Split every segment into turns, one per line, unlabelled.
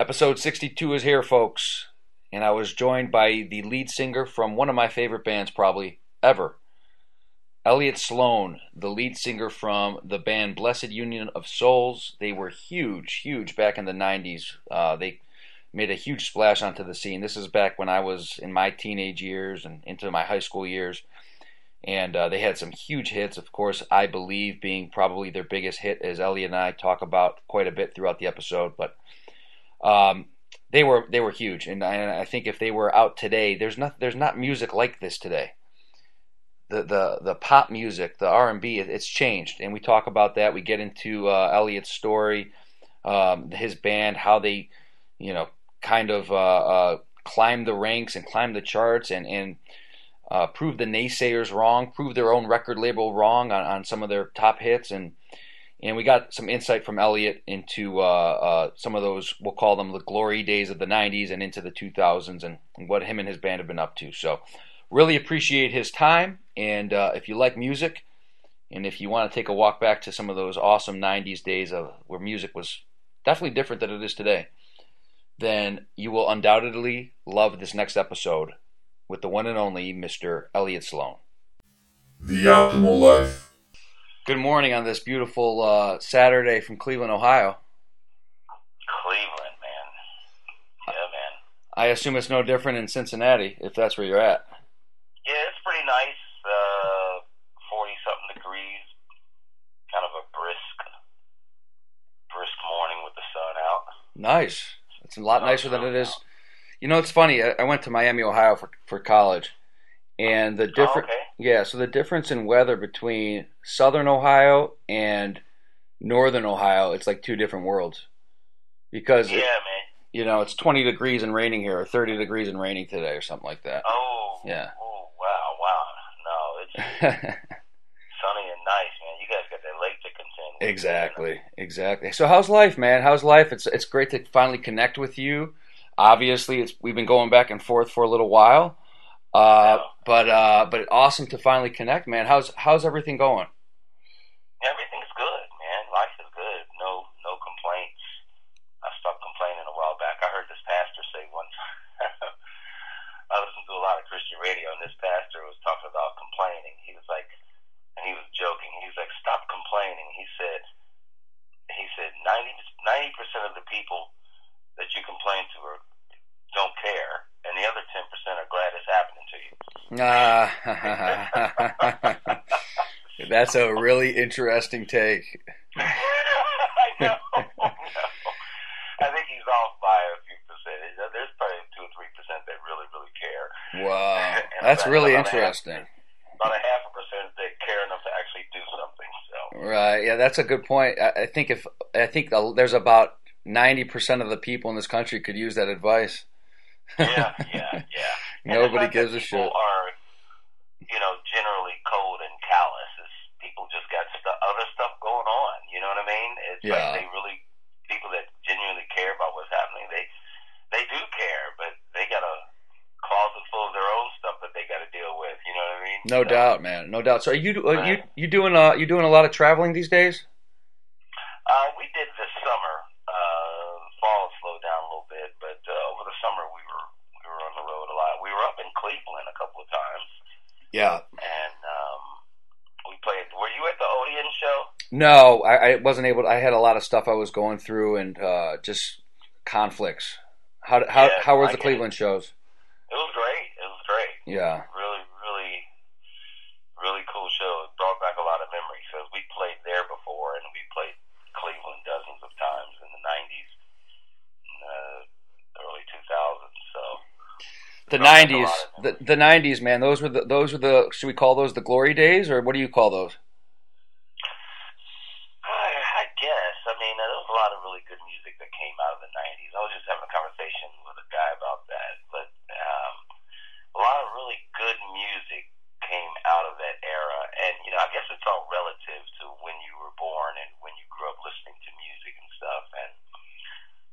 Episode 62 is here, folks, and I was joined by the lead singer from one of my favorite bands, probably ever, Eliot Sloan, the lead singer from the band Blessid Union of Souls. They were huge, huge back in the 90s. Uh, they made a huge splash onto the scene. This is back when I was in my teenage years and into my high school years. And uh, they had some huge hits, of course. I believe being probably their biggest hit, as Eliot and I talk about quite a bit throughout the episode. But um, they were they were huge, and I, I, think if they were out today, there's not there's not music like this today. The the the pop music, the R and B, it's changed, and we talk about that. We get into uh, Eliot's story, um, his band, how they, you know, kind of uh, uh, climbed the ranks and climbed the charts, and and uh, prove the naysayers wrong, prove their own record label wrong on, on some of their top hits, and and we got some insight from Eliot into uh, uh, some of those we'll call them the glory days of the '90s and into the 2000s, and, and what him and his band have been up to. So, really appreciate his time. And uh, if you like music, and if you want to take a walk back to some of those awesome '90s days of where music was definitely different than it is today, then you will undoubtedly love this next episode with the one and only Mr. Eliot Sloan.
The Optimal Life.
Good morning on this beautiful uh, Saturday from Cleveland, Ohio.
Cleveland, man. Yeah, man.
I assume it's no different in Cincinnati, if that's where you're at.
Yeah, it's pretty nice. Uh, Forty something degrees. Kind of a brisk, brisk morning with the sun out.
Nice. It's a lot nicer than it is. You know, it's funny. I went to Miami, Ohio for for college, and the different
oh, okay.
yeah so the difference in weather between southern ohio and northern ohio it's like two different worlds. Because
yeah
it,
man.
you know it's 20 degrees and raining here or 30 degrees and raining today or something like that.
Oh
yeah.
oh wow wow. No it's sunny and nice man. You guys got that lake to contend with
exactly exactly. So how's life man? How's life? It's it's great to finally connect with you. Obviously it's we've been going back and forth for a little while uh, but uh, but awesome to finally connect, man. How's how's everything going?
Everything's good, man. Life is good. No no complaints. I stopped complaining a while back. I heard this pastor say once. I listen to a lot of Christian radio, and this pastor was talking about complaining. He was like, and he was joking. He was like, "Stop complaining." He said, "He said 90 percent of the people that you complain to are, don't care." and the other 10% are glad it's
happening Uh, that's a really interesting take.
I know. I think he's off by a few percentage. There's probably 2 or 3% that really, really care.
Wow. that's really interesting.
Half, about a half a percent that care enough to actually do something. So.
Right. Yeah, that's a good point. I, I think if I think there's about 90% of the people in this country could use that advice
yeah, yeah, yeah.
Nobody gives a shit.
Are you know generally cold and callous? Is people just got st- other stuff going on? You know what I mean? It's
yeah.
like they really people that genuinely care about what's happening. They they do care, but they got a closet full of their own stuff that they got to deal with. You know what I mean?
No so, doubt, man. No doubt. So are you are you you doing uh you doing a lot of traveling these days?
Uh, we did this summer. Uh, fall slowed down a little bit, but uh, over the summer we were we were on the road a lot. We were up in Cleveland a couple of times.
Yeah.
And um, we played. Were you at the Odeon show?
No, I, I wasn't able. To, I had a lot of stuff I was going through and uh, just conflicts. How how
yeah,
how were the Cleveland shows?
It was great. It was great.
Yeah.
Really, really, really cool show. It brought back a lot of memories because we played there before and we played Cleveland dozens of times in the '90s uh, early 2000s. So
the '90s, the '90s, man. Those were the those were the. Should we call those the glory days, or what do you call those?
I, I guess. I mean, there was a lot of really good music that came out of the '90s. I was just having a conversation with a guy about that, but um, a lot of really good music came out of that era, and you know, I guess it's all relative to when you were born and when you grew up listening to music and stuff, and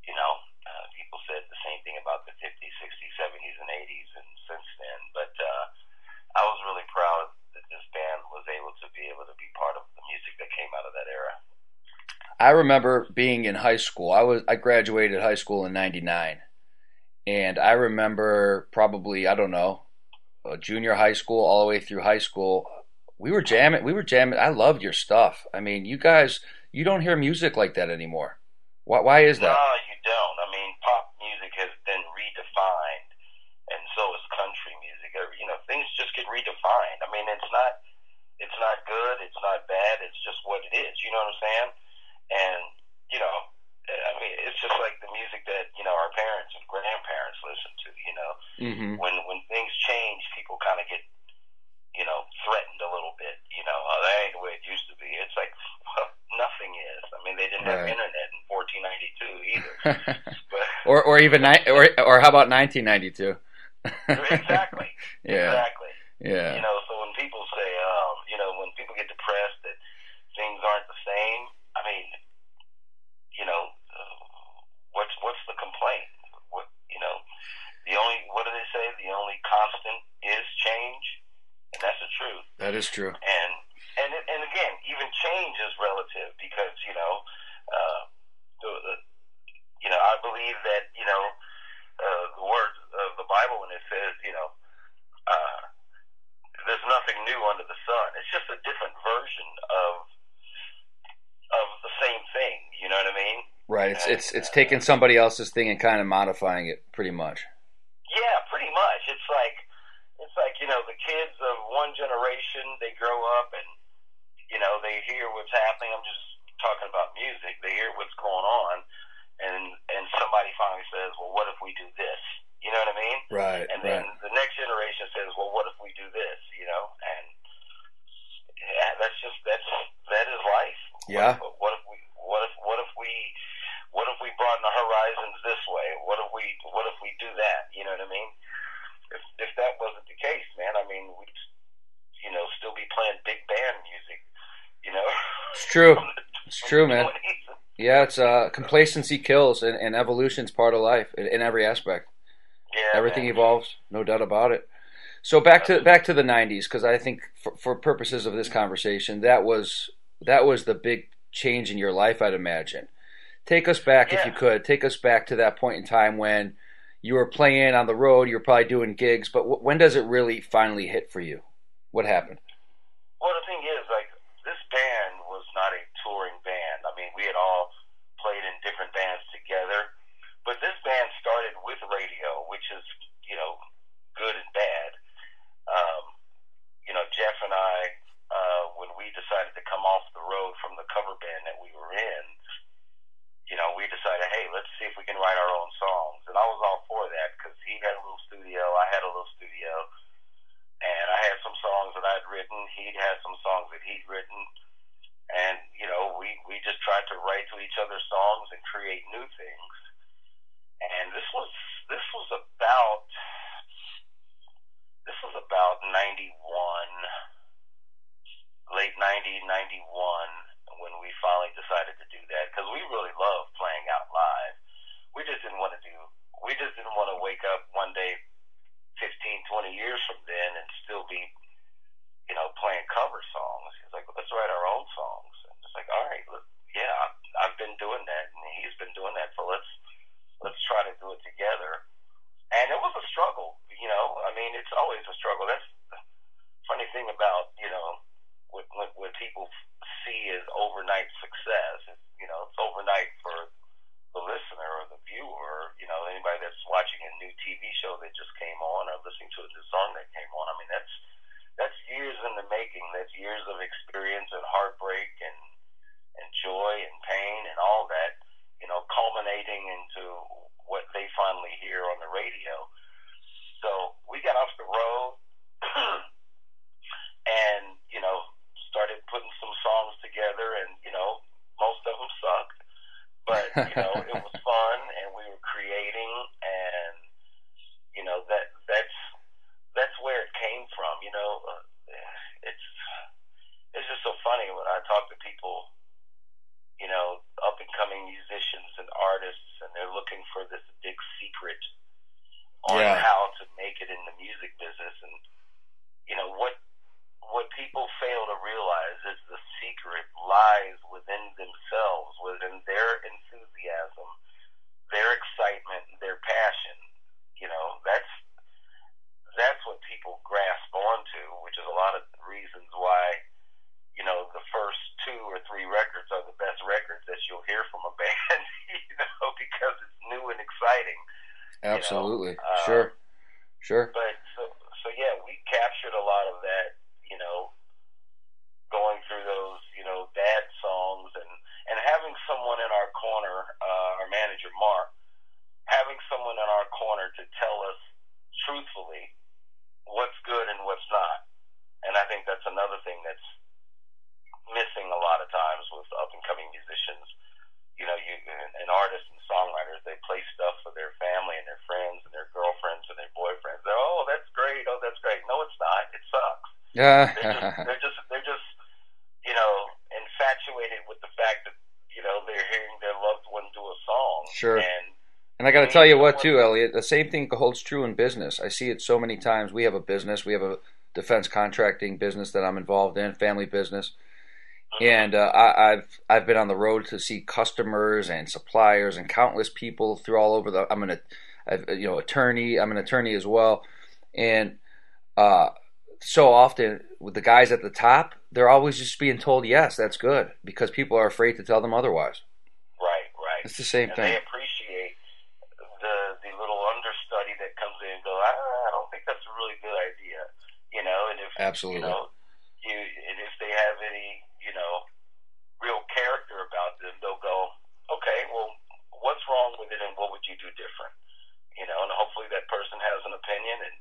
you know, uh, people said the same thing about the 50s, 60s, 70s, and 80s, and since then. But uh, I was really proud that this band was able to be able
I remember being in high school. I was I graduated high school in '99, and I remember probably I don't know, uh, junior high school all the way through high school. We were jamming. We were jamming. I loved your stuff. I mean, you guys, you don't hear music like that anymore. Why, why is that?
No, you don't. I mean, pop music has been redefined, and so is country music. You know, things just get redefined. I mean, it's not it's not good. It's not bad. It's just what it is. You know what I'm saying? And you know, I mean, it's just like the music that you know our parents and grandparents listened to. You know,
Mm-hmm.
when when things change, people kind of get you know threatened a little bit. You know, oh, that ain't the way it used to be. It's like well, nothing is. I mean, they didn't have internet in 1492 either. But
or or even ni- or or how about 1992?
exactly,
yeah,
exactly.
yeah,
You know, so when people say, um, you know, when people get depressed that things aren't the same, mean, you know, uh, what's what's the complaint? What you know, the only what do they say? The only constant is change, and that's the truth.
that is true.
And and and again, even change is relative because you know, uh, the, the, you know, I believe that you know uh, the word of the Bible when it says you know. Uh, there's nothing new under the sun. It's just a different version of of the same thing. You know what I mean?
Right. It's it's it's taking somebody else's thing and kind of modifying it, pretty much.
Yeah, pretty much. It's like it's like you know the kids of one generation they grow up and you know they hear what's happening. I'm just talking about music. They hear what's going on, and and somebody finally says, "Well, what if we do this?" You know what I mean?
Right.
And then the next generation says, "Well, what if we do this?" You know, and yeah, that's just that's that is life.
Yeah.
What, what if we? What if? What if we? What if we broaden the horizons this way? What if we? What if we do that? You know what I mean? If if that wasn't the case, man, I mean, we'd you know still be playing big band music. You know.
It's true. It's true, man. Yeah, it's uh, complacency kills, and, and evolution's part of life in, in every aspect.
Yeah.
Everything
man.
evolves, no doubt about it. So back to back to the '90s, because I think for, for purposes of this conversation, that was that was the big change in your life, I'd imagine. Take us back, if you could. Take us back to that point in time when you were playing on the road. You were probably doing gigs, but w- when does it really finally hit for you? What happened?
Well, the thing is, like, this band was not a touring band. I mean, we had all played in different bands together, but this band started with radio, which is, you know, good and bad. Um, you know, Jeff and I, uh, when we decided to come off the road from the cover band that we were in, you know, we decided, hey, let's see if we can write our own songs. And I was all for that because he had a little studio, I had a little studio and I had some songs that I'd written. He'd had some songs that he'd written, and you know, we we just tried to write to each other's songs and create new things. And this was this was about this was about ninety one, late 90, 91, when we finally decided to do that because we really love playing out live. We just didn't want to do. We just didn't want to wake up one day 15, 20 years from then and still be, you know, playing cover songs. He's like, let's write our own songs. And it's like, all right, look, yeah, I've, I've been doing that, and he's been doing that, so let's let's try to do it together. And it was a struggle, you know. I mean, it's always a struggle. That's the funny thing about you know what what, what people see as overnight success. It's, you know, it's overnight for the listener or the viewer, you know, anybody that's watching a new TV show that just came on or listening to a new song that came on. I mean, that's that's years in the making. That's years of experience and heartbreak and and joy and pain and all that, you know, culminating into what they finally hear on the radio. So we got off the road and, you know, started putting some songs together and, you know, most of them sucked but you know it was fun and we were creating and you know that that's that's where it came from you know uh, it's it's just so funny when i talk to people you know up and coming musicians and artists and they're looking for this big secret on
Yeah.
how to make it in the music business and you know what what people fail to realize is the secret lies within themselves, within their enthusiasm, their excitement, their passion. You know, that's that's what people grasp onto, which is a lot of reasons why, you know, the first two or three records are the best records that you'll hear from a band, you know, because it's new and exciting.
Absolutely.
You know? uh,
sure. Sure.
But so, so yeah, we captured a lot of that, you know, going through those, you know, dad songs and and having someone in our corner, uh, our manager Mark, having someone in our corner to tell us truthfully what's good and what's not. And I think that's another thing that's missing a lot of times with up and coming musicians. You know, you and artists and songwriters, they play stuff for their family and their friends and their girlfriends and their boyfriends. They're, oh, that's great. Oh, that's great. No, it's not. It sucks.
Yeah.
they're just, they're just, they're just, you know, infatuated with the fact that you know they're hearing their loved one do a song.
Sure.
And
And I got to tell you what, too, Eliot. The same thing holds true in business. I see it so many times. We have a business. We have a defense contracting business that I'm involved in, family business, and uh, I, I've I've been on the road to see customers and suppliers and countless people through all over the. I'm an, I've, you know, attorney. I'm an attorney as well, and uh, so often with the guys at the top, they're always just being told, "Yes, that's good," because people are afraid to tell them otherwise.
right, right.
It's the same
and
thing.
they appreciate the the little understudy that comes in and goes, ah, I don't think that's a really good idea, you know. And if
Absolutely.
you know, you and if they have any, you know, real character about them, they'll go, okay, well, what's wrong with it, and what would you do different, you know? And hopefully that person has an opinion, and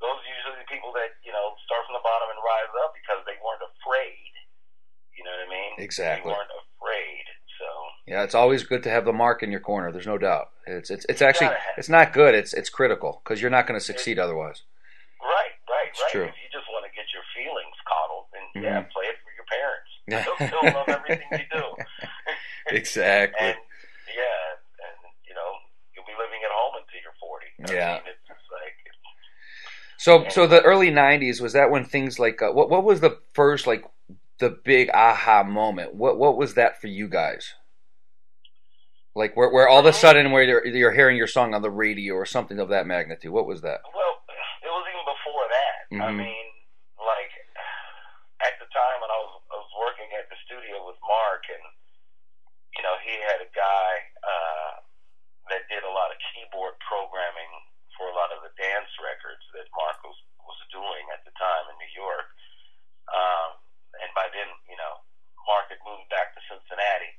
those are usually the people that you know start from the bottom and rise up because they weren't afraid. You know what I mean?
Exactly.
They weren't afraid. So
Yeah, it's always good to have the mark in your corner. There's no doubt. It's it's it's
You
actually it's not good. It's it's critical because you're not going to succeed otherwise.
Right, right,
It's
right.
true.
If you just want to get your feelings coddled, then yeah,
Mhm.
play it for your parents. They'll still love everything you do.
Exactly.
And yeah, and you know, you'll be living at home until you're forty. I
Yeah.
mean, it's like
So so the early '90s was that when things like uh, what what was the first like the big aha moment? What what was that for you guys? Like where where all of a sudden where you're, you're hearing your song on the radio or something of that magnitude. What was that?
well, it was even before that. I
Mhm.
mean, like at the time when I was I was working at the studio with Mark, and you know, he had a guy uh, that did a lot of keyboard programming for a lot of the dance records that Mark was was doing at the time in New York. Um, and by then, you know, Mark had moved back to Cincinnati.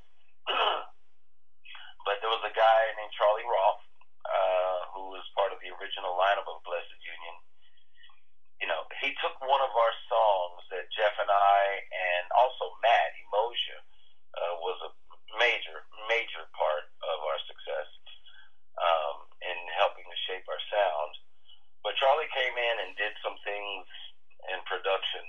but there was a guy named Charlie Roth, uh, who was part of the original lineup of Blessid Union. You know, he took one of our songs that Jeff and I, and also Matt Emoja, uh, was a major, major part of our success um, in helping to shape our sound. But Charlie came in and did some things in production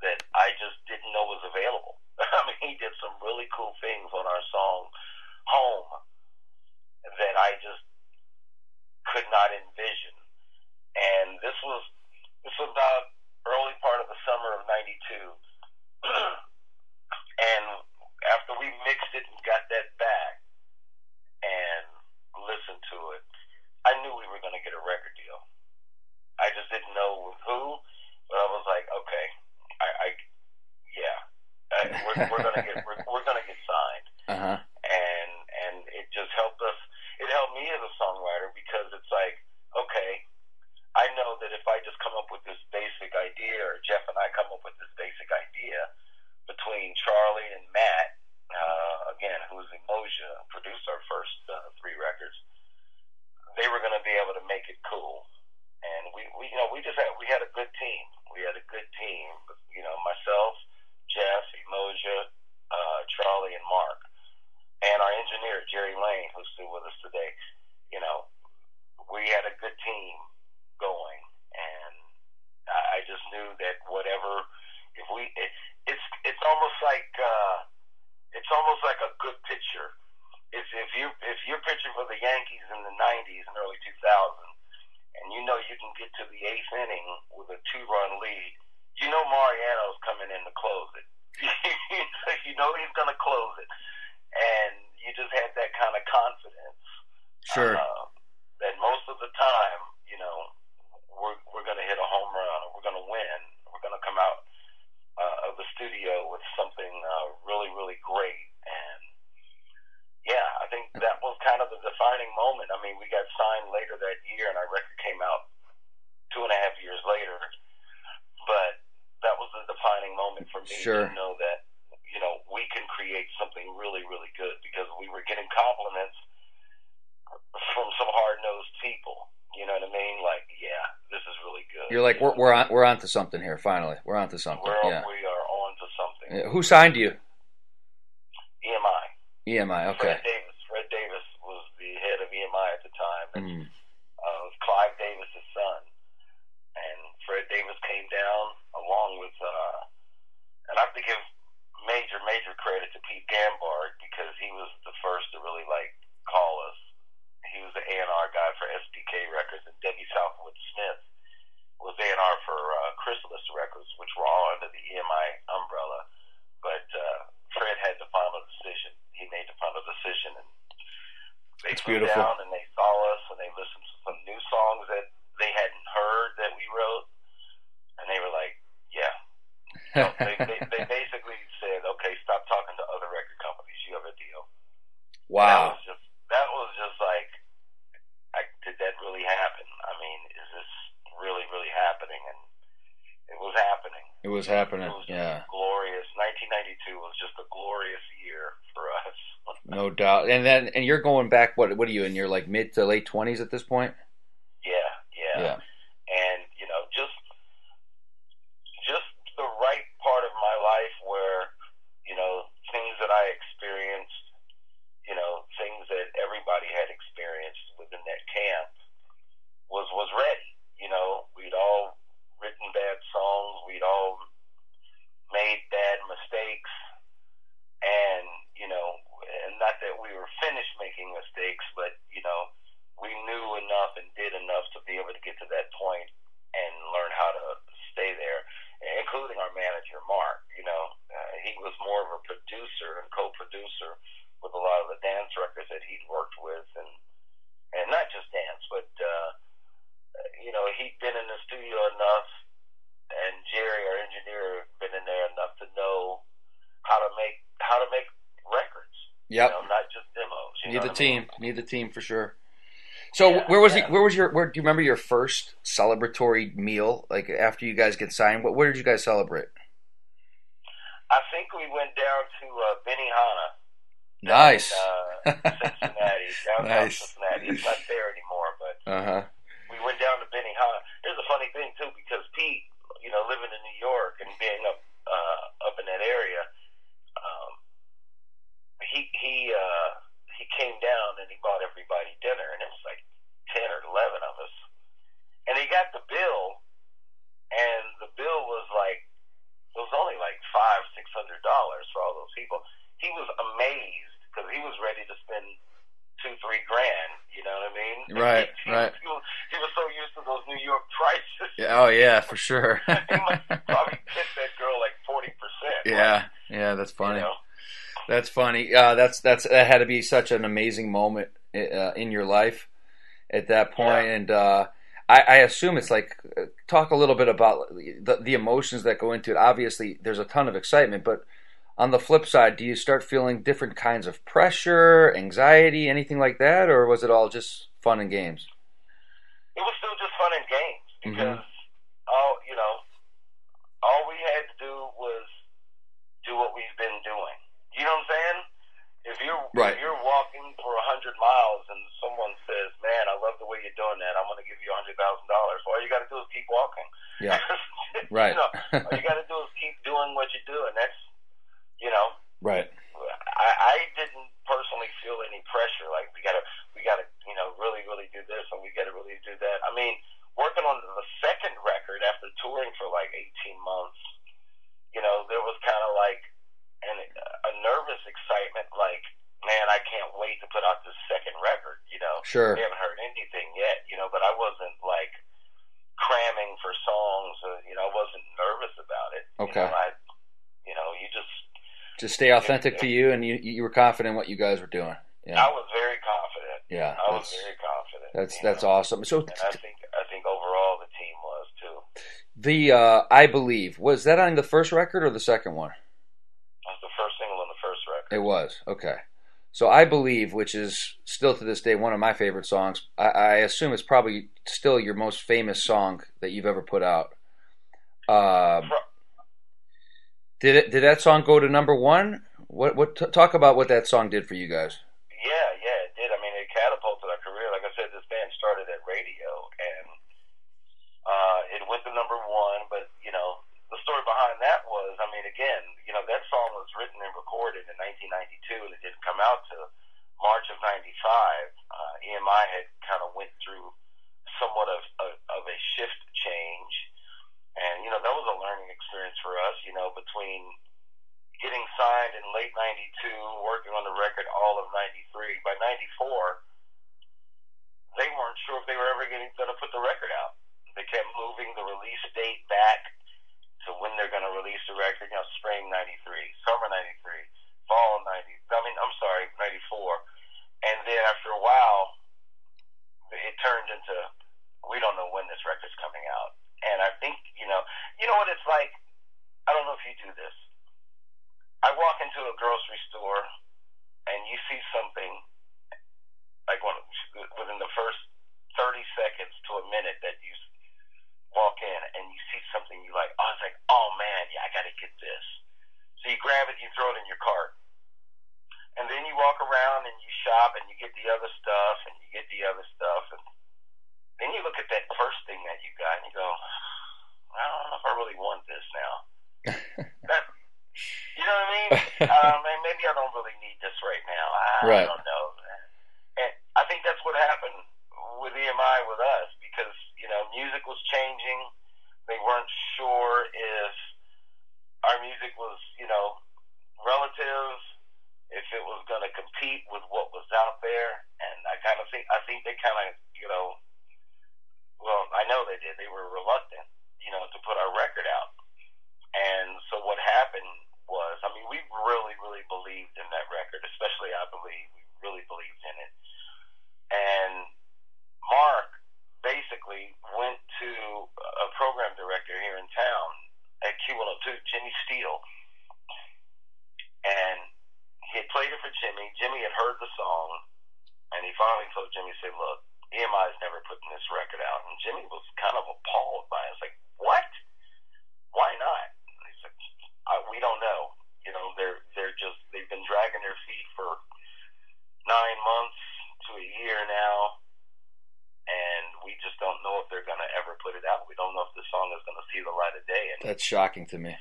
that I just didn't know was available. I mean, he did some really cool things on our song "Home" that I just could not envision. And this was this was about early part of the summer of '92. and after we mixed it and got that back and listened to it, I knew we were going to get a record deal. I just didn't know with who, but I was like, okay, I, I yeah, I, we're, we're gonna get we're, we're gonna get signed,
Uh huh.
and and it just helped us. It helped me as a songwriter because it's like, okay, I know that if I just come up with this basic idea, or Jeff and I come up with this basic idea Charlie and Matt, uh, again, who's Emoja, produced our first You're like
we're we're on we're onto something here. Finally, we're on to something.
We're,
yeah.
We are onto something.
Yeah. Who signed you?
EMI.
EMI. Okay. back. What what are you in your like mid to late twenties at this point?
Yeah, yeah.
yeah. need the team for sure. So
yeah,
where was
yeah.
Where was your where do you remember your first celebratory meal like after you guys get signed? What where did you guys celebrate?
I think we went down to uh, Benihana.
Nice.
In, uh, Cincinnati, downtown
nice.
Cincinnati. It's not there anymore, but uh-huh. for
sure.
probably hit that girl like forty percent.
Yeah, like, yeah, that's funny.
You know?
That's funny. Uh, that's that's that had to be such an amazing moment uh, in your life at that point.
Yeah.
and uh, I, I, assume it's like uh, talk a little bit about the, the emotions that go into it. Obviously, there's a ton of excitement, but on the flip side, do you start feeling different kinds of pressure, anxiety, anything like that, or was it all just fun and games?
It was still just fun and games
mm-hmm.
because mm-hmm
Right.
You know, you
stay authentic to you, and you you were confident in what you guys were doing. Yeah,
I was very confident.
yeah,
I was very confident.
that's that's
know.
awesome. So
I think I think overall the team was too.
the uh, I believe was that on the first record or the second one?
That was the first single on the first record.
It was okay. So I believe, which is still to this day one of my favorite songs. I, I assume it's probably still your most famous song that you've ever put out. Um, did it? Did that song go to number one? What? What? T- talk about what that song did for you guys.
Yeah, yeah, it did. I mean, it catapulted our career. Like I said, this band started at radio, and uh, it went to number one. But you know, the story behind that was, I mean, again, you know, that song was written and recorded in 1992, and it didn't come out till March of '95. Uh, EMI had kind of went through somewhat of, of of a shift change, and you know, that was a learning experience for us. You know, between getting signed in late 92, working on the record all of 93. By 94, they weren't sure if they were ever going to put the record out. They kept moving the release date back to when they're going to release the record, you know, spring 93, summer 93, fall 90, I mean, I'm sorry, 94. And then after a while, it turned into, we don't know when this record's coming out. And I think, you know, you know what it's like? I don't know if you do this. I walk into a grocery store and you see something like one, within the first 30 seconds to a minute that you walk in and you see something you like, oh, it's like, oh man, yeah, I got to get this. So you grab it, you throw it in your cart. And then you walk around and you shop and you get the other stuff and you get the other stuff. And then you look at that first thing that you got and you go, I don't know if I really want this now. That, you know what I mean? um, and maybe I don't really need this right now. I,
Right.
I don't know. And I think that's what happened with EMI with us because you know music was changing. They weren't sure if our music was you know relative, if it was going to compete with what was out there, and I kind of think I think they kind of you know, well I know they did. They were reluctant you know to put our record out. And so what happened was, I mean, we really, really believed in that record, especially I believe we really believed in it. And Mark basically went to a program director here in town at Q102, Jimmy Steele, and he had played it for Jimmy. Jimmy had heard the song, and he finally told Jimmy, "Say, look, EMI's never putting this record out." And Jimmy was kind of appalled by it. It's like, what? Why not? He's like, I, we don't know. You know, they're they're just they've been dragging their feet for nine months to a year now, and we just don't know if they're going to ever put it out. We don't know if the song is going to see the light of day. And
That's shocking to me.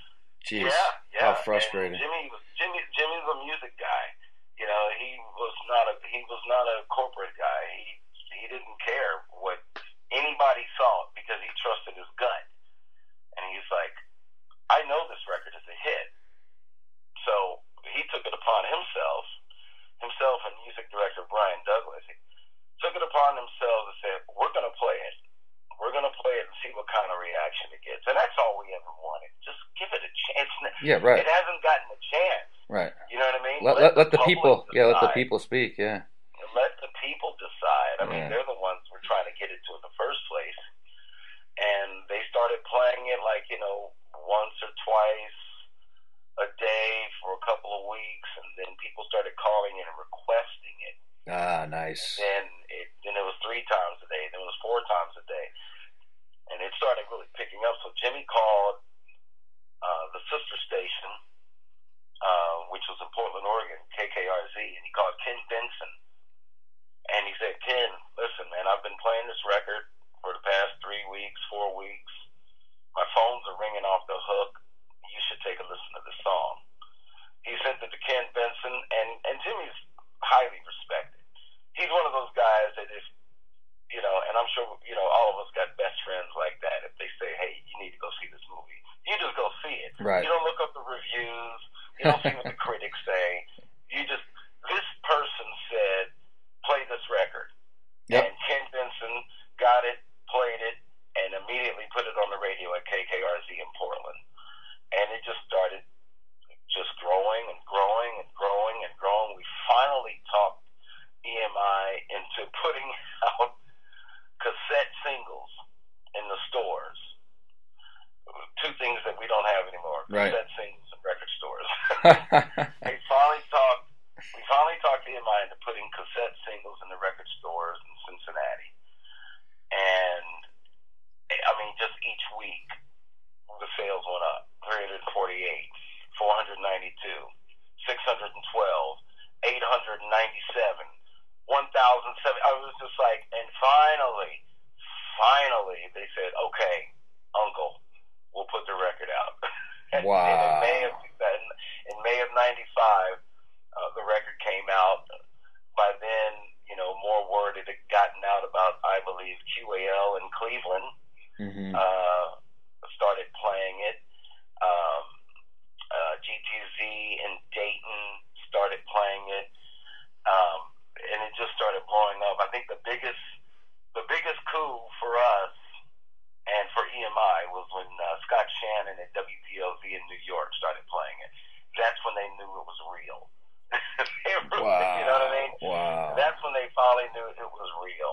Jeez,
yeah, yeah.
how frustrating.
And Jimmy was Jimmy. Jimmy's a music guy. You know, he was not a he was not a corporate guy. He he didn't care what anybody thought because he trusted his gut. And he's like, I know this record is a hit. So he took it upon himself, himself and music director Brian Douglas, he took it upon himself to say, we're going to play it. We're going to play it and see what kind of reaction it gets. And that's all we ever wanted. Just give it a chance.
Yeah, right,
It hasn't gotten a chance.
right.
You know what I mean?
Let, let, let the
public
people, yeah, let the people speak. Yeah,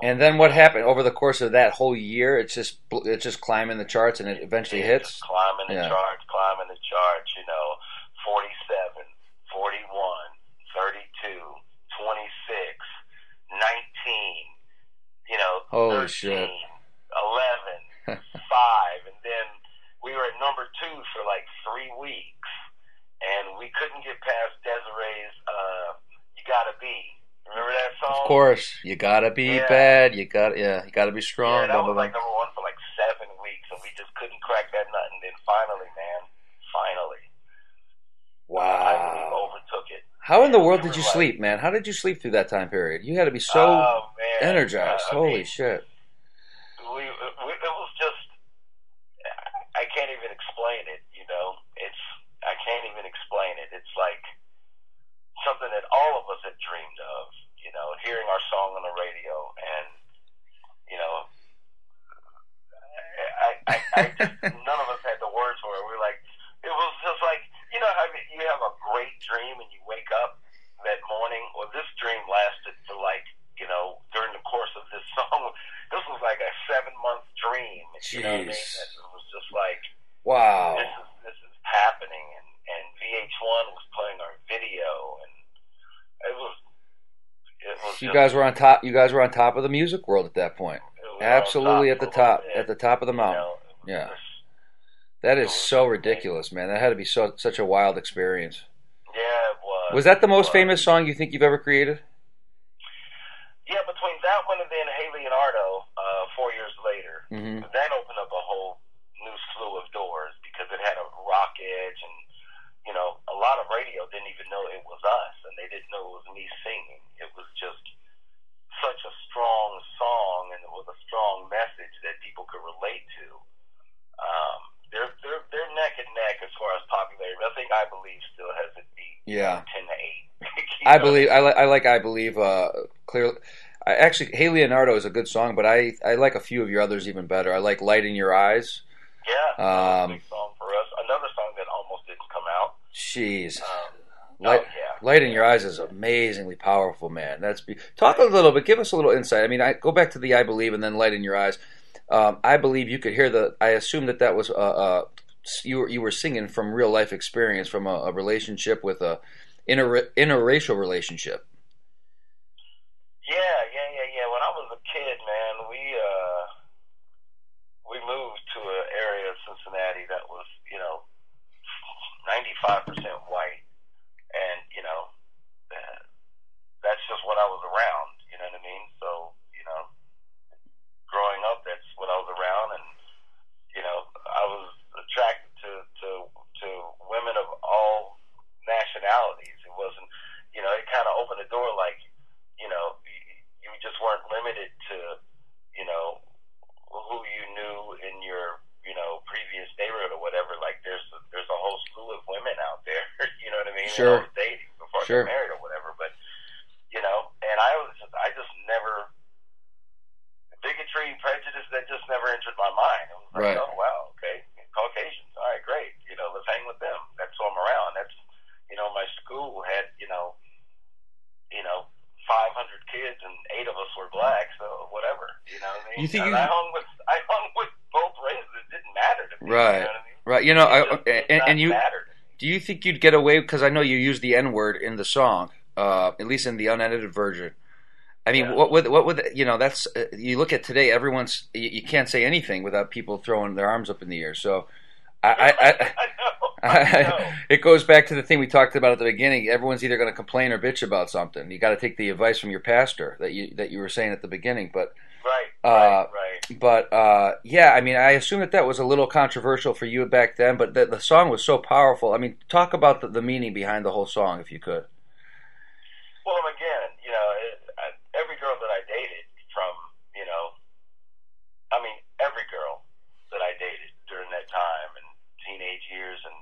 And then what
happened over the course of that whole year? It's just it's just climbing the charts, and it eventually
It's
hits.
climbing the
Yeah.
charts, climbing the charts, you know, 47, 41, 32, 26, 19, you know,
oh
13,
shit.
11, 5, and then we were at number two for like three weeks, and we couldn't get past Des'ree's uh, You Gotta Be. Remember that song?
Of course, you gotta be
Yeah.
bad. You got yeah, you gotta be strong.
Yeah, that was like number one for like seven weeks, and we just couldn't crack that nut. And then finally, man, finally, I
Wow.
overtook it.
How in the world
We
did you
like-
sleep, man? How did you sleep through that time period? You had to be so
oh,
energized.
Uh, I
Holy
mean,
shit.
we, we, it was just, I can't even explain it. You know, it's I can't even explain it. It's like something that all of us had dreamed of. You know, hearing our song on the radio, and you know, I, I, I just none of us had the words for it. We were like, it was just like you know how you have a great dream and you wake up that morning. Well, this dream lasted for like you know during the course of this song. This was like a seven month dream. You know what I mean?
Jeez.
It was just like
Wow.
this is this is happening, and and VH1 was playing our video, and it was it was.
You
just-
guys were on top. You guys were on top of the music world at that point.
it was on
Absolutely at the top,
it,
at the top of the
you
mountain.
know, it was
Yeah. That is so ridiculous, man. That had to be so such a wild experience.
yeah, it was.
Was that the most
was.
famous song you think you've ever created?
Yeah, between that one and then Hey Leonardo, uh, four years later,
hmm
that opened up a whole new slew of doors because it had a rock edge, and you know, a lot of radio didn't even know it was us, and they didn't know it was me singing. It was just such a strong song, and it was a strong message that people could relate to. Um, they're they're they're neck and neck as far as popularity. I believe still has it beat
Yeah.
ten to eight.
I
know?
believe I like I like I believe uh clearly I actually Hey Leonardo is a good song, but I I like a few of your others even better. I like Light in Your Eyes.
Yeah,
Um,
a big song for us. Another song that almost didn't come out.
Jeez.
Um,
Light,
oh, yeah.
Light in Your Eyes is amazingly powerful, man. That's be- talk a little bit. Give us a little insight. I mean, I go back to the I believe and then Light in Your Eyes. Um, I believe you could hear the. I assume that that was uh, uh, you were you were singing from real life experience from a, a relationship with a inter interracial relationship.
Yeah, yeah, yeah, yeah. When I was a kid, man, we uh we moved to an area of Cincinnati that was, you know, ninety five percent white, and you know, that's just what I was around. You know what I mean? So, you know, growing up, that's what I was around, and you know, I was attracted to to to women of all nationalities. It wasn't, you know, it kind of opened the door like you know, you, just weren't limited to, you know, who you knew in your, you know, previous neighborhood or whatever. Like there's there's a whole slew of women out there. you know what I mean?
Sure.
When I was dating before
Sure.
I got married or whatever. But you know, and I was just I just never bigotry, prejudice that just never entered my mind. It was like,
Right.
oh wow, okay, Caucasians, all right, great. You know, let's hang with them. That's who I'm around. That's you know, my school had you know, you know, 500 kids and eight of us were black, so whatever. You know what I mean?
You think
and
you-
I hung with I hung with both races. It didn't matter to me.
Right.
You know what I mean?
Right. You know, I,
It just did
and, and you
matter to me.
do you think you'd get away because I know you use the N word in the song, uh, at least in the unedited version. I mean,
Yeah.
what would what would you know? That's uh, you look at today. Everyone's you, you can't say anything without people throwing their arms up in the air. So, I, I, I,
I know. I know.
it goes back to the thing we talked about at the beginning. Everyone's either going to complain or bitch about something. You got to take the advice from your pastor that you that you were saying at the beginning. But
Right.
Uh,
right. Right.
But uh, yeah, I mean, I assume that that was a little controversial for you back then. But the, the song was so powerful. I mean, talk about the, the meaning behind the whole song, if you could.
Well, again, you know, it, I, every girl that I dated from, you know, I mean, every girl that I dated during that time and teenage years and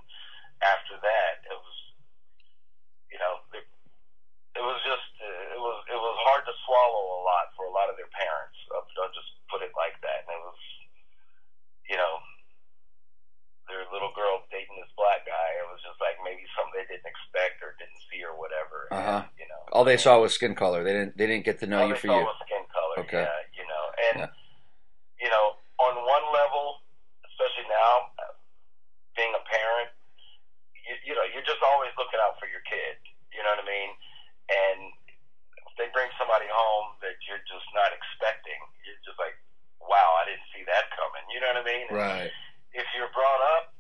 after that, it was, you know, it, it was just, uh, it was, it was hard to swallow a lot for a lot of their parents. I'll, I'll just put it like that. And it was, you know, their little girl dating this black guy. It was just like maybe something they didn't expect or didn't see or whatever. And,
Uh-huh.
You know,
All they saw was skin color. They didn't they didn't get to know
all
you for you.
was skin color.
Okay.
Yeah, you know, and
Yeah.
you know, on one level, especially now, uh, being a parent, you, you know, you're just always looking out for your kid. You know what I mean? And if they bring somebody home that you're just not expecting, you're just like, wow, I didn't see that coming. You know what I mean? And
Right.
if you're brought up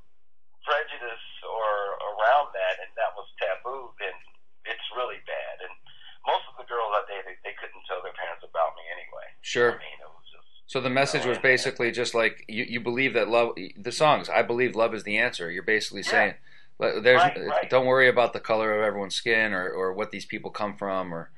prejudice or around that and that was taboo, then it's really bad. And most of the girls I dated, they couldn't tell their parents about me anyway.
Sure.
I mean, it was just
So the message was basically just like you, you believe that love. The songs, I believe love is the answer. You're basically
Yeah.
saying, "But "There's
Right, right.
don't worry about the color of everyone's skin or, or what these people come from or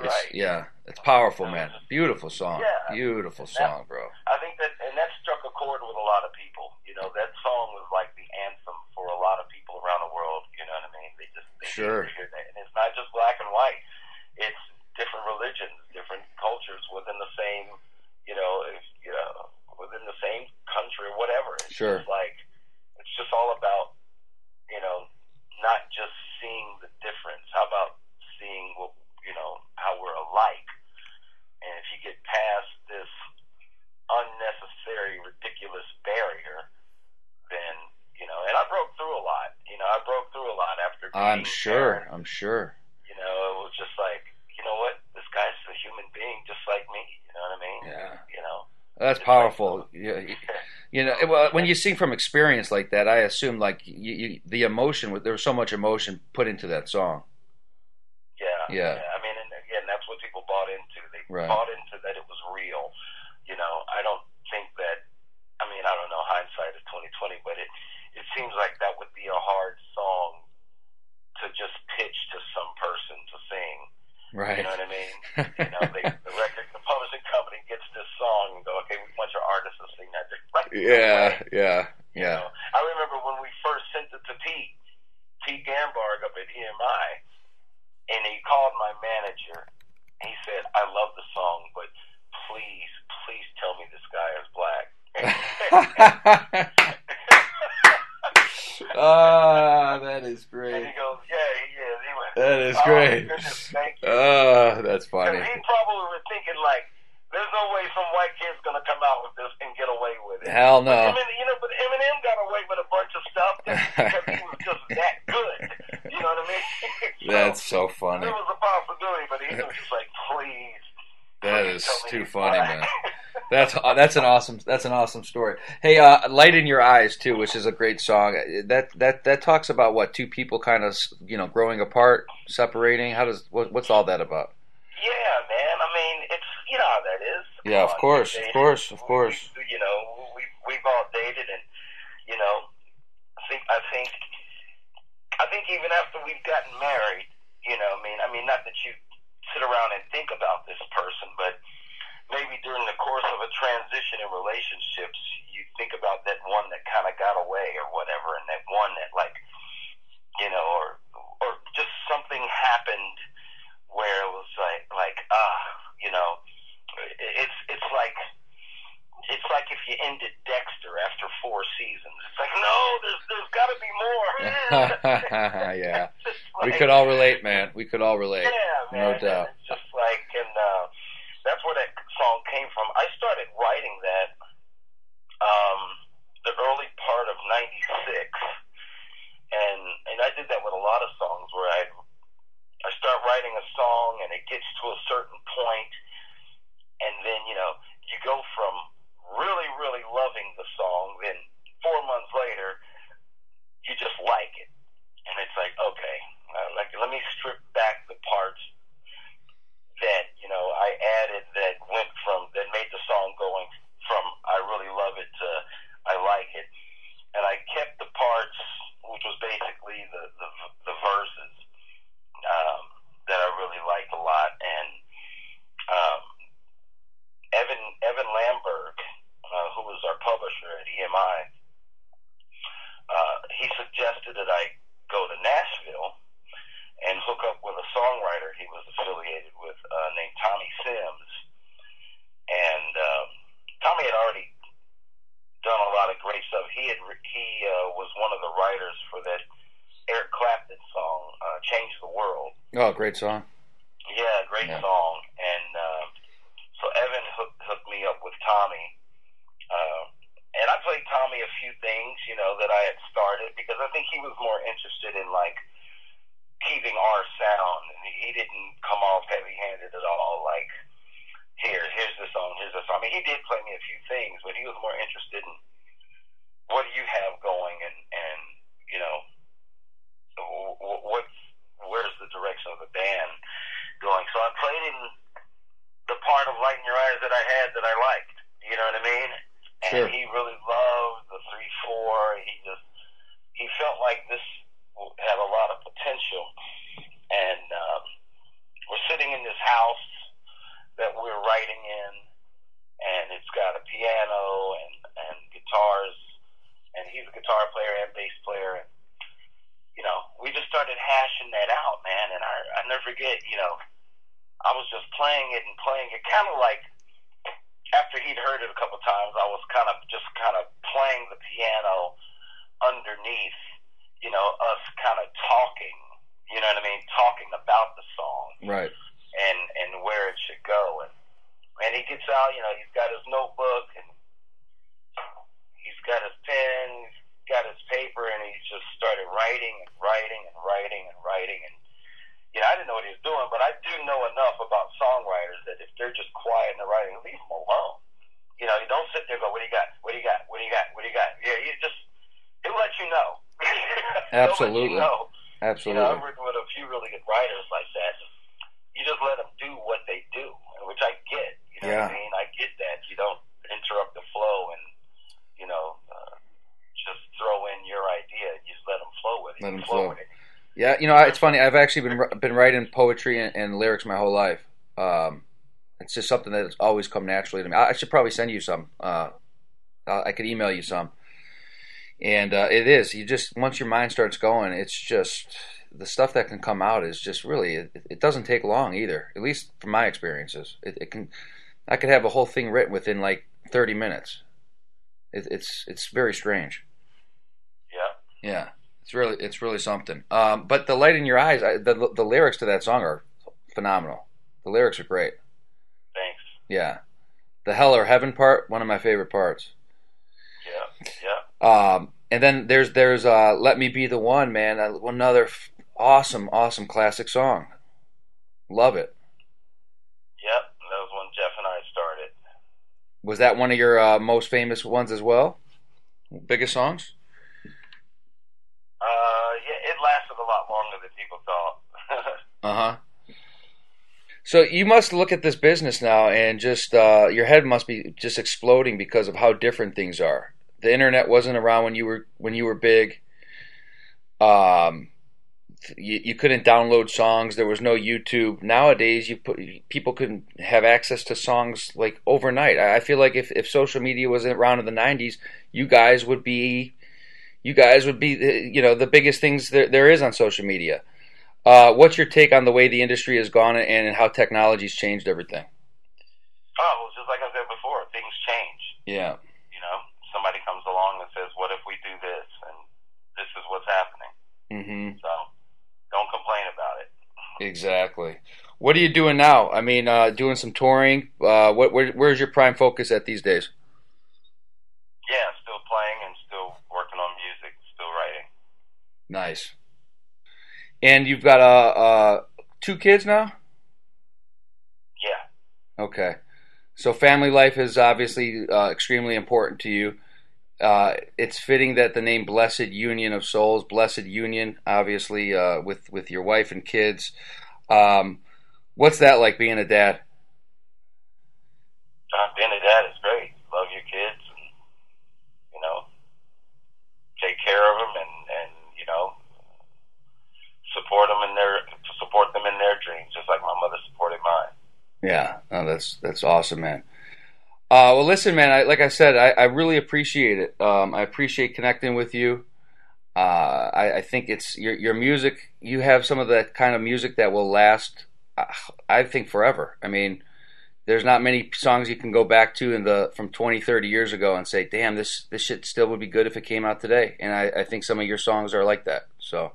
it's,
right.
yeah, it's powerful, man. Beautiful song,
Yeah.
beautiful song.
I think that, and that struck a chord with a lot of people. You know, that song was like the anthem for a lot of people around the world. You know what I mean? They just they
Sure.
needed to hear that, and it's not just black and white. It's different religions, different cultures within the same, you know, if, you know, within the same country or whatever. It's
Sure.
just like it's just all about, you know, not just seeing the difference. How about seeing what you know how we're alike? And if you get past this unnecessary, ridiculous barrier, then you know. And I broke through a lot. You know, I broke through a lot after.
I'm
being
sure.
parent.
I'm sure.
You know, it was just like, you know what? This guy's a human being just like me. You know what I mean?
Yeah.
You know.
That's powerful. Yeah, you, you know, well, when you sing from experience like that, I assume like you, you, the emotion. There was so much emotion put into that song.
Yeah,
Yeah.
I mean, and again, that's what people bought into. They
Right.
bought into that it was real. You know, I don't think that. I mean, I don't know. Hindsight is twenty twenty, but it it seems like that would be a hard song to just pitch to some person to sing.
Right.
You know what I mean? You know, they, the record, the publishing company gets this song and go, okay, we want your artist to sing that. Right
yeah. Yeah.
you
Yeah.
know, I remember when we first sent it to Pete, Pete Gambarg up at EMI, and he called my manager. He said, "I love the song, but please, please tell me this guy is black."
Ah, that is
and
great.
he goes, "Yeah, he is." He went,
That is
"Oh,
great.
goodness, thank you."
Ah, that's funny.
He probably was thinking like, "There's no way some white kid's gonna come out with this and get away with it."
Hell no.
Eminem, you know, but Eminem got away with a bunch of stuff just because he was just that good. You know what I mean? So,
That's so funny.
There was a possibility, but he was just like, please.
That
please
is
tell me
too
he's
funny,
black."
man. That's uh, that's an awesome that's an awesome story. Hey, uh, "Light in Your Eyes" too, which is a great song. That that that talks about what two people kind of you know growing apart, separating. How does what, what's all that about?
yeah, man. I mean, it's you know how that is. Come
Yeah, of course, of course, of course.
we- you know, we we've all dated, and you know, I think I think I think even after we've gotten married, you know, I mean, I mean, not that you sit around and think about this person, but during the course of a transition in relationships, you think about that one that kind of got away or whatever, and that one that like, you know, or or just something happened where it was like like ah, you know, it's it's like it's like if you ended Dexter after four seasons. It's like no, there's there's got to be more.
yeah,
It's
we could all relate, man. We could all relate.
yeah,
no
man.
doubt.
It's just like, and uh, that's where that song came from. I started writing that um, the early part of '96, Lamberg, uh, who was our publisher at EMI, uh, he suggested that I go to Nashville and hook up with a songwriter he was affiliated with uh, named Tommy Sims. And um, Tommy had already done a lot of great stuff. He had he uh, was one of the writers for that Eric Clapton song, uh, "Change the World."
Oh, great song.
Yeah, great
Yeah.
song. And um, so Evan hooked, hooked me up with Tommy. Uh, and I played Tommy a few things, you know, that I had started because I think he was more interested in like keeping our sound. And he didn't come off heavy handed at all. Like, here, here's the song, here's the song. I mean, he did play me a few things, but he was more interested in what do you have going and, and you know, wh- wh- what's, where's the direction of the band going. So I played in the part of Light in Your Eyes that I had that I liked. You know what I mean? And
Sure.
he really loved the three four. He just he felt like this had a lot of potential. And um, we're sitting in this house that we're writing in, and it's got a piano and and guitars, and he's a guitar player and bass player. And, you know, we just started hashing that out, man. And I I never forget, you know, I was just playing it and playing it, kind of like after he'd heard it a couple times, I was kind of just kind of playing the piano underneath, you know, us kind of talking. You know what I mean? Talking about the song
Right.
and and where it should go. And and he gets out, you know, he's got his notebook and he's got his pen, got his paper, and he's just started writing and writing and writing and writing. And you know, I didn't know what he was doing, but I do know enough about songwriters that if they're just quiet in the writing, leave them alone. You know, you don't sit there and go, "What do you got? What do you got? What do you got? What do you got?" Yeah, you just he'll let you know.
Absolutely.
you know. You know,
Absolutely.
I've worked with a few really good writers like that. You just let them do what they do, which I get. You know what
Yeah.
I mean? I get that. You don't interrupt the flow and, you know, uh, just throw in your idea. You just let them flow with it.
Let 'em
flow
flow.
with it.
Yeah, you know, it's funny. I've actually been been writing poetry and, and lyrics my whole life. Um, it's just something that's always come naturally to me. I I should probably send you some. Uh, I I could email you some. And uh, it is. You just once your mind starts going, it's just the stuff that can come out is just really. It, it doesn't take long either. At least from my experiences, it, it can. I could have a whole thing written within like thirty minutes. It, it's it's very strange.
Yeah.
Yeah, it's really it's really something. Um, but the light in your eyes, I, the the lyrics to that song are phenomenal. The lyrics are great.
Thanks.
Yeah, the hell or heaven part, one of my favorite parts.
Yeah. Yeah.
Um, and then there's there's uh, let me be the one, man. Uh, Another f- awesome awesome classic song. Love it.
Yep. That was when Jeff and I started.
Was that one of your uh, most famous ones as well? Biggest songs?
Uh, yeah, it lasted a lot longer than people thought.
Uh huh. So you must look at this business now, and just uh, your head must be just exploding because of how different things are. The internet wasn't around when you were when you were big. Um, you, you couldn't download songs. There was no YouTube. Nowadays, you put people can have access to songs like overnight. I I feel like if, if social media wasn't around in the '90s, you guys would be, you guys would be, uh, you know, the biggest things there, there is on social media. Uh, what's your take on the way the industry has gone and how technology's changed everything?
oh, well, just like I said before, things change.
Yeah,
You know, somebody comes along and says, "What if we do this?" and this is what's happening.
hmm
So don't complain about it.
Exactly. What are you doing now? I mean, uh, doing some touring. Uh, what, where, where's your prime focus at these days?
Yeah, still playing and still working on music, still writing.
Nice. And you've got uh, uh, two kids now.
Yeah,
Okay. So family life is obviously uh, extremely important to you. Uh, it's fitting that the name Blessid Union of Souls, Blessid Union, obviously uh, with with your wife and kids. Um, what's that like being a dad?
uh, being a dad is great. Love your kids, and you know, take care of them, and and you know, support them in their support them in their dreams, just like my mother supported mine.
Yeah, oh, that's that's awesome, man. Uh, well, listen, man. I, like I said, I, I really appreciate it. Um, I appreciate connecting with you. Uh, I, I think it's your your music. You have some of that kind of music that will last. uh, I think forever. I mean, there's not many songs you can go back to in the from 20, 30 years ago and say, "Damn, this this shit still would be good if it came out today." And I, I think some of your songs are like that. So